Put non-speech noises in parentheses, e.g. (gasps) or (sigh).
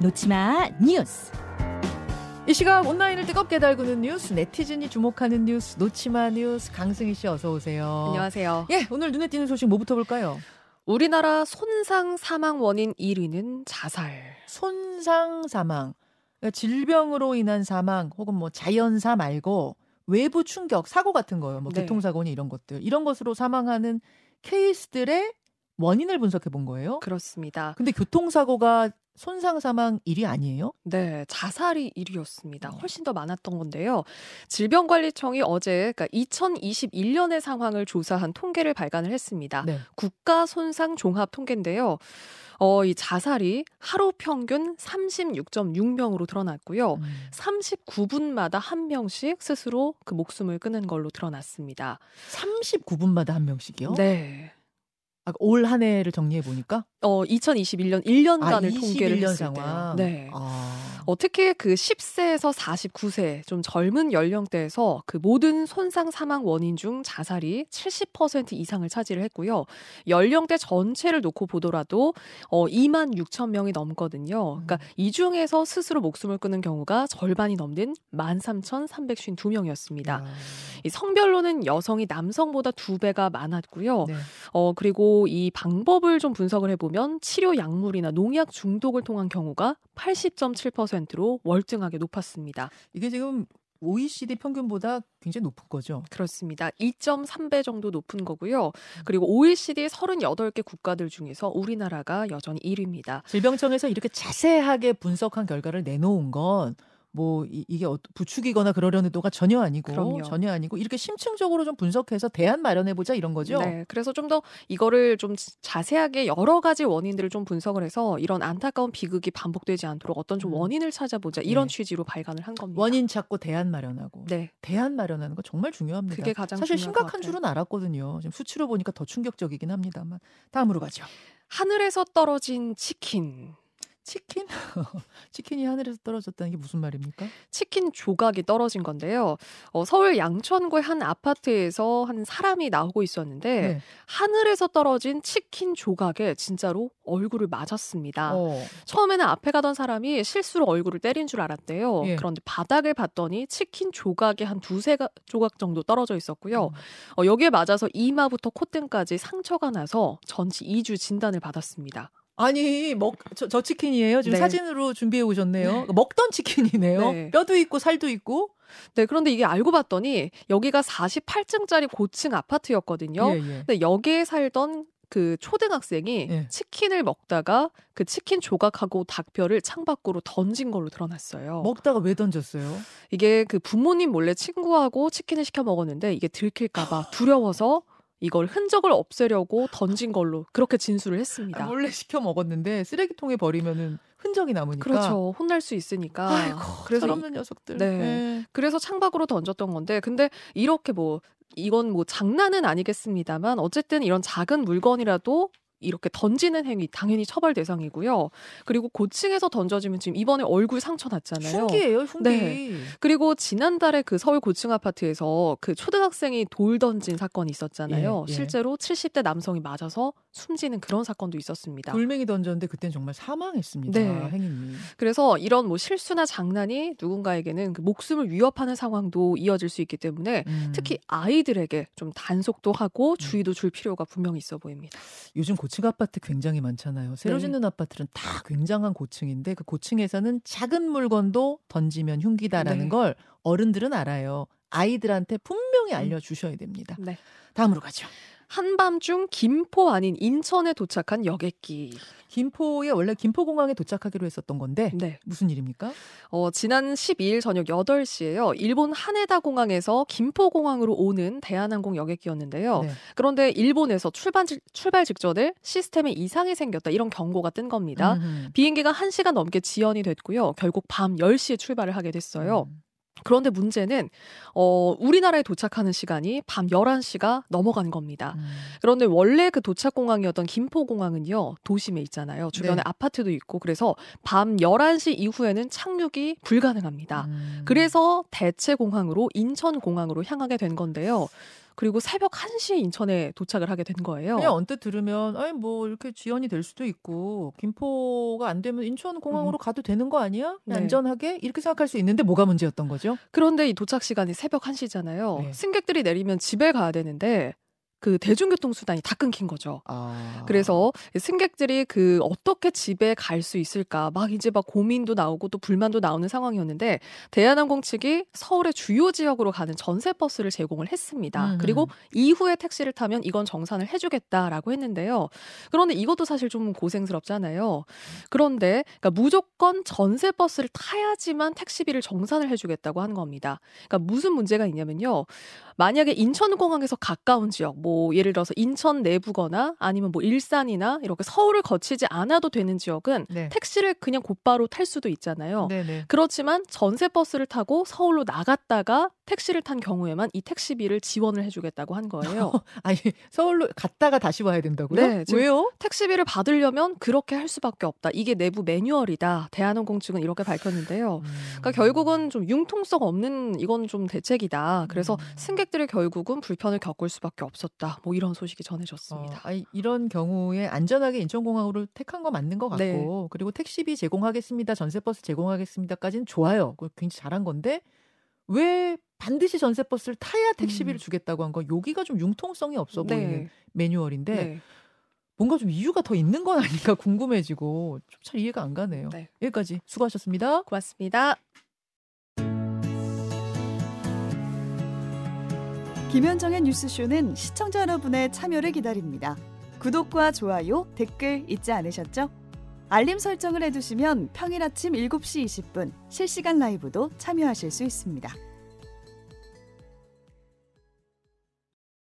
놓치마 뉴스. 이 시각 온라인을 뜨겁게 달구는 뉴스, 네티즌이 주목하는 뉴스, 놓치마 뉴스, 강승희 씨 어서 오세요. 안녕하세요. 예, 오늘 눈에 띄는 소식 뭐부터 볼까요? 우리나라 손상 사망 원인 1위는 자살. 손상 사망. 그러니까 질병으로 인한 사망 혹은 뭐 자연사 말고 외부 충격, 사고 같은 거요. 뭐 네. 교통사고니 이런 것들. 이런 것으로 사망하는 케이스들의 원인을 분석해 본 거예요. 그렇습니다. 근데 교통사고가 손상 사망 1위 아니에요? 네, 자살이 1위였습니다. 훨씬 더 많았던 건데요. 질병관리청이 어제 그러니까 2021년의 상황을 조사한 통계를 발간을 했습니다. 네. 국가 손상 종합 통계인데요. 어, 이 자살이 하루 평균 36.6명으로 드러났고요. 음. 39분마다 한 명씩 스스로 그 목숨을 끊은 걸로 드러났습니다. 39분마다 한 명씩이요? 네. 아, 올 한 해를 정리해 보니까 어, 2021년 1년간을 아, 통계를 21년 했을. 때요. 네. 아. 어, 특히 그 10세에서 49세 좀 젊은 연령대에서 그 모든 손상 사망 원인 중 자살이 70% 이상을 차지를 했고요. 연령대 전체를 놓고 보더라도 어 2만 6천 명이 넘거든요. 그러니까 음. 이 중에서 스스로 목숨을 끊는 경우가 절반이 넘는 13,352명이었습니다. 아. 이 성별로는 여성이 남성보다 두 배가 많았고요. 네. 어, 그리고 이 방법을 좀 분석을 해보면 치료 약물이나 농약 중독을 통한 경우가 80.7%로 월등하게 높았습니다. 이게 지금 OECD 평균보다 굉장히 높은 거죠. 그렇습니다. 2.3배 정도 높은 거고요. 그리고 OECD 38개 국가들 중에서 우리나라가 여전히 1위입니다. 질병청에서 이렇게 자세하게 분석한 결과를 내놓은 건 뭐 이게 어- 부추기거나 그러려는 의도가 전혀 아니고 그럼요. 전혀 아니고 이렇게 심층적으로 좀 분석해서 대안 마련해 보자 이런 거죠. 네, 그래서 좀 더 이거를 좀 자세하게 여러 가지 원인들을 좀 분석을 해서 이런 안타까운 비극이 반복되지 않도록 어떤 좀 음. 원인을 찾아보자 이런 네. 취지로 발간을 한 겁니다. 원인 찾고 대안 마련하고 네, 대안 마련하는 거 정말 중요합니다. 그게 가장 사실 심각한. 줄은 알았거든요. 지금 수치로 보니까 더 충격적이긴 합니다만 다음으로 가죠. 하늘에서 떨어진 치킨. 치킨? (laughs) 치킨이 하늘에서 떨어졌다는 게 무슨 말입니까? 치킨 조각이 떨어진 건데요. 어, 서울 양천구의 한 아파트에서 한 사람이 나오고 있었는데 네. 하늘에서 떨어진 치킨 조각에 진짜로 얼굴을 맞았습니다. 어. 처음에는 앞에 가던 사람이 실수로 얼굴을 때린 줄 알았대요. 예. 그런데 바닥을 봤더니 치킨 조각이 한 두세 가- 조각 정도 떨어져 있었고요. 음. 어, 여기에 맞아서 이마부터 콧등까지 상처가 나서 전치 2주 진단을 받았습니다. 아니 먹저 저 치킨이에요. 지금 네. 사진으로 준비해 오셨네요. 먹던 치킨이네요. 네. 뼈도 있고 살도 있고. 네, 그런데 이게 알고 봤더니 여기가 48층짜리 고층 아파트였거든요. 예, 예. 근데 여기에 살던 그 초등학생이 예. 치킨을 먹다가 그 치킨 조각하고 닭뼈를 창밖으로 던진 걸로 드러났어요. 먹다가 왜 던졌어요? 이게 그 부모님 몰래 친구하고 치킨을 시켜 먹었는데 이게 들킬까봐 (gasps) 두려워서 이걸 흔적을 없애려고 (laughs) 던진 걸로 그렇게 진술을 했습니다. 아, 몰래 시켜 먹었는데 쓰레기통에 버리면은 흔적이 남으니까. 그렇죠. 혼날 수 있으니까. 아이고, 그래서 이- 철없는 녀석들. 네. 예. 그래서 창밖으로 던졌던 건데 근데 이렇게 뭐 이건 뭐 장난은 아니겠습니다만 어쨌든 이런 작은 물건이라도 이렇게 던지는 행위 당연히 처벌 대상이고요. 그리고 고층에서 던져지면 지금 이번에 얼굴 상처 났잖아요. 흉기예요, 흉기. 네. 그리고 지난달에 그 서울 고층 아파트에서 그 초등학생이 돌 던진 사건이 있었잖아요. 예, 예. 실제로 70대 남성이 맞아서 숨지는 그런 사건도 있었습니다. 돌멩이 던졌는데 그땐 정말 사망했습니다. 네. 행인이. 그래서 이런 뭐 실수나 장난이 누군가에게는 그 목숨을 위협하는 상황도 이어질 수 있기 때문에 음. 특히 아이들에게 좀 단속도 하고 주의도 줄 필요가 분명히 있어 보입니다. 요즘 고층 아파트 굉장히 많잖아요. 새로 네. 짓는 아파트는 다 굉장한 고층인데 그 고층에서는 작은 물건도 던지면 흉기다라는 네. 걸 어른들은 알아요. 아이들한테 분명히 알려주셔야 됩니다. 네. 다음으로 가죠. 한밤중 김포 아닌 인천에 도착한 여객기. 김포에 원래 김포공항에 도착하기로 했었던 건데 네. 무슨 일입니까? 어, 지난 12일 저녁 8시에요. 일본 하네다 공항에서 김포 공항으로 오는 대한항공 여객기였는데요. 네. 그런데 일본에서 출발, 직- 출발 직전에 시스템에 이상이 생겼다. 이런 경고가 뜬 겁니다. 음흠. 비행기가 1시간 넘게 지연이 됐고요. 결국 밤 10시에 출발을 하게 됐어요. 음. 그런데 문제는 어 우리나라에 도착하는 시간이 밤 11시가 넘어간 겁니다. 음. 그런데 원래 그 도착 공항이었던 김포 공항은요. 도심에 있잖아요. 주변에 네. 아파트도 있고 그래서 밤 11시 이후에는 착륙이 불가능합니다. 음. 그래서 대체 공항으로 인천 공항으로 향하게 된 건데요. 그리고 새벽 1시에 인천에 도착을 하게 된 거예요. 그냥 언뜻 들으면 아니 뭐 이렇게 지연이 될 수도 있고 김포가 안 되면 인천 공항으로 음. 가도 되는 거 아니야? 네. 안전하게 이렇게 생각할 수 있는데 뭐가 문제였던 거죠? 그런데 이 도착 시간이 새벽 1시잖아요. 네. 승객들이 내리면 집에 가야 되는데 그 대중교통 수단이 다 끊긴 거죠. 아. 그래서 승객들이 그 어떻게 집에 갈 수 있을까 막 이제 막 고민도 나오고 또 불만도 나오는 상황이었는데 대한항공 측이 서울의 주요 지역으로 가는 전세 버스를 제공을 했습니다. 음. 그리고 이후에 택시를 타면 이건 정산을 해주겠다라고 했는데요. 그런데 이것도 사실 좀 고생스럽잖아요. 그런데 그러니까 무조건 전세 버스를 타야지만 택시비를 정산을 해주겠다고 한 겁니다. 그러니까 무슨 문제가 있냐면요. 만약에 인천공항에서 가까운 지역, 뭐 예를 들어서 인천 내부거나 아니면 뭐 일산이나 이렇게 서울을 거치지 않아도 되는 지역은 네. 택시를 그냥 곧바로 탈 수도 있잖아요. 네네. 그렇지만 전세 버스를 타고 서울로 나갔다가 택시를 탄 경우에만 이 택시비를 지원을 해주겠다고 한 거예요. (laughs) 아니 서울로 갔다가 다시 와야 된다고요? 네. 왜요? 택시비를 받으려면 그렇게 할 수밖에 없다. 이게 내부 매뉴얼이다. 대한항공 측은 이렇게 밝혔는데요. 음. 그러니까 결국은 좀 융통성 없는 이건 좀 대책이다. 그래서 음. 승객들이 결국은 불편을 겪을 수밖에 없었다. 뭐 이런 소식이 전해졌습니다. 어, 아니, 이런 경우에 안전하게 인천공항으로 택한 거 맞는 것 같고 네. 그리고 택시비 제공하겠습니다. 전세버스 제공하겠습니다까지는 좋아요. 굉장히 잘한 건데 왜 반드시 전세 버스를 타야 택시비를 음. 주겠다고 한 건 여기가 좀 융통성이 없어 네. 보이는 네. 매뉴얼인데 네. 뭔가 좀 이유가 더 있는 건 아닌가 (laughs) 궁금해지고 좀 잘 이해가 안 가네요. 네. 여기까지 수고하셨습니다. 고맙습니다. 김현정의 뉴스쇼는 시청자 여러분의 참여를 기다립니다. 구독과 좋아요, 댓글 잊지 않으셨죠? 알림 설정을 해두시면 평일 아침 7시 20분 실시간 라이브도 참여하실 수 있습니다.